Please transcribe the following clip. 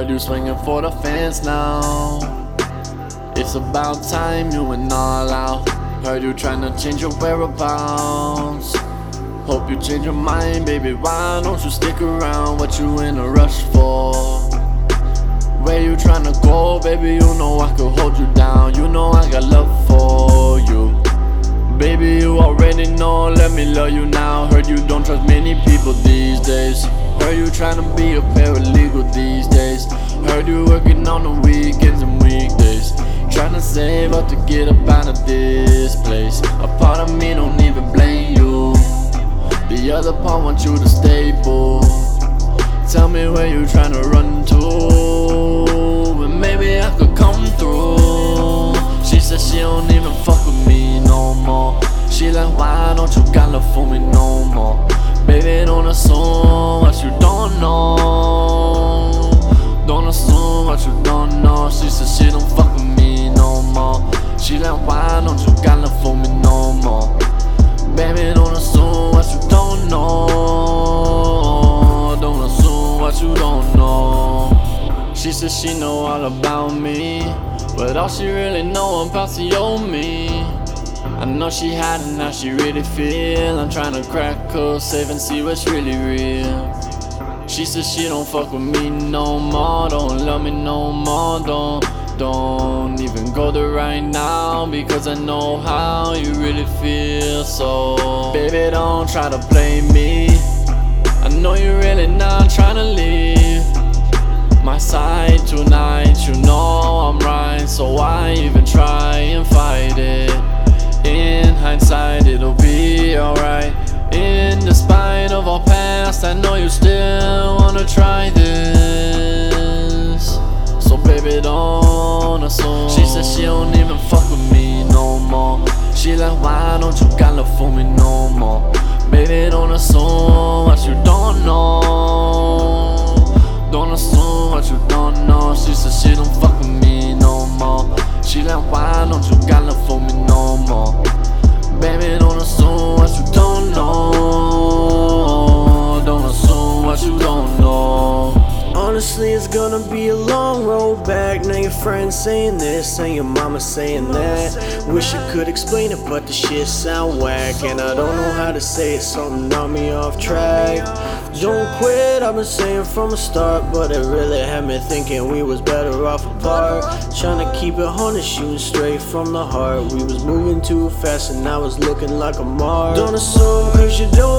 Heard you swinging for the fence now. It's about time you went all out. Heard you trying to change your whereabouts. Hope you change your mind, baby. Why don't you stick around? What you in a rush for? Where you tryna go, baby? You know I could hold you down. You know I got love for you. Baby, you already know, let me love you now. Heard you don't trust many people these days. Heard you tryna be a paralegal these days. Heard you working on the weekends and weekdays. Tryna save up to get up out of this place. A part of me don't even blame you. The other part wants you to stay, boo. Tell me where you tryna run to, and maybe I could come through. She said she don't even fuck with me no more. She like, why don't you got love for me no more? Baby, don't assume what you don't know. Don't assume what you don't know. She said she don't fuck with me no more. She like, why don't you got love for me no more? Baby, don't assume what you don't know. Don't assume what you don't know. She said she know all about me, but all she really know about is me. I know she had hiding how she really feel. I'm trying to crack her safe and see what's really real. She said she don't fuck with me no more, don't love me no more, don't, don't even go there right now because I know how you really feel. So, baby, don't try to play me. I know you're really not trying to leave my side tonight. You know I'm right, so why even try and fight it? In hindsight, it'll be alright. In despite of our past, I know you still wanna try this. So baby, don't assume. She said she don't even fuck with me no more. She like, why don't you got love for me no more? Baby, don't assume don't know. Honestly, it's gonna be a long road back. Now your friends saying this and your mama saying that. Wish I could explain it, but the shit sound whack. And I don't know how to say it, something knocked me off track. Don't quit, I've been saying from the start, but it really had me thinking we was better off apart. Trying to keep it honest, shooting straight from the heart. We was moving too fast and I was looking like a mark. Don't assume, cause you don't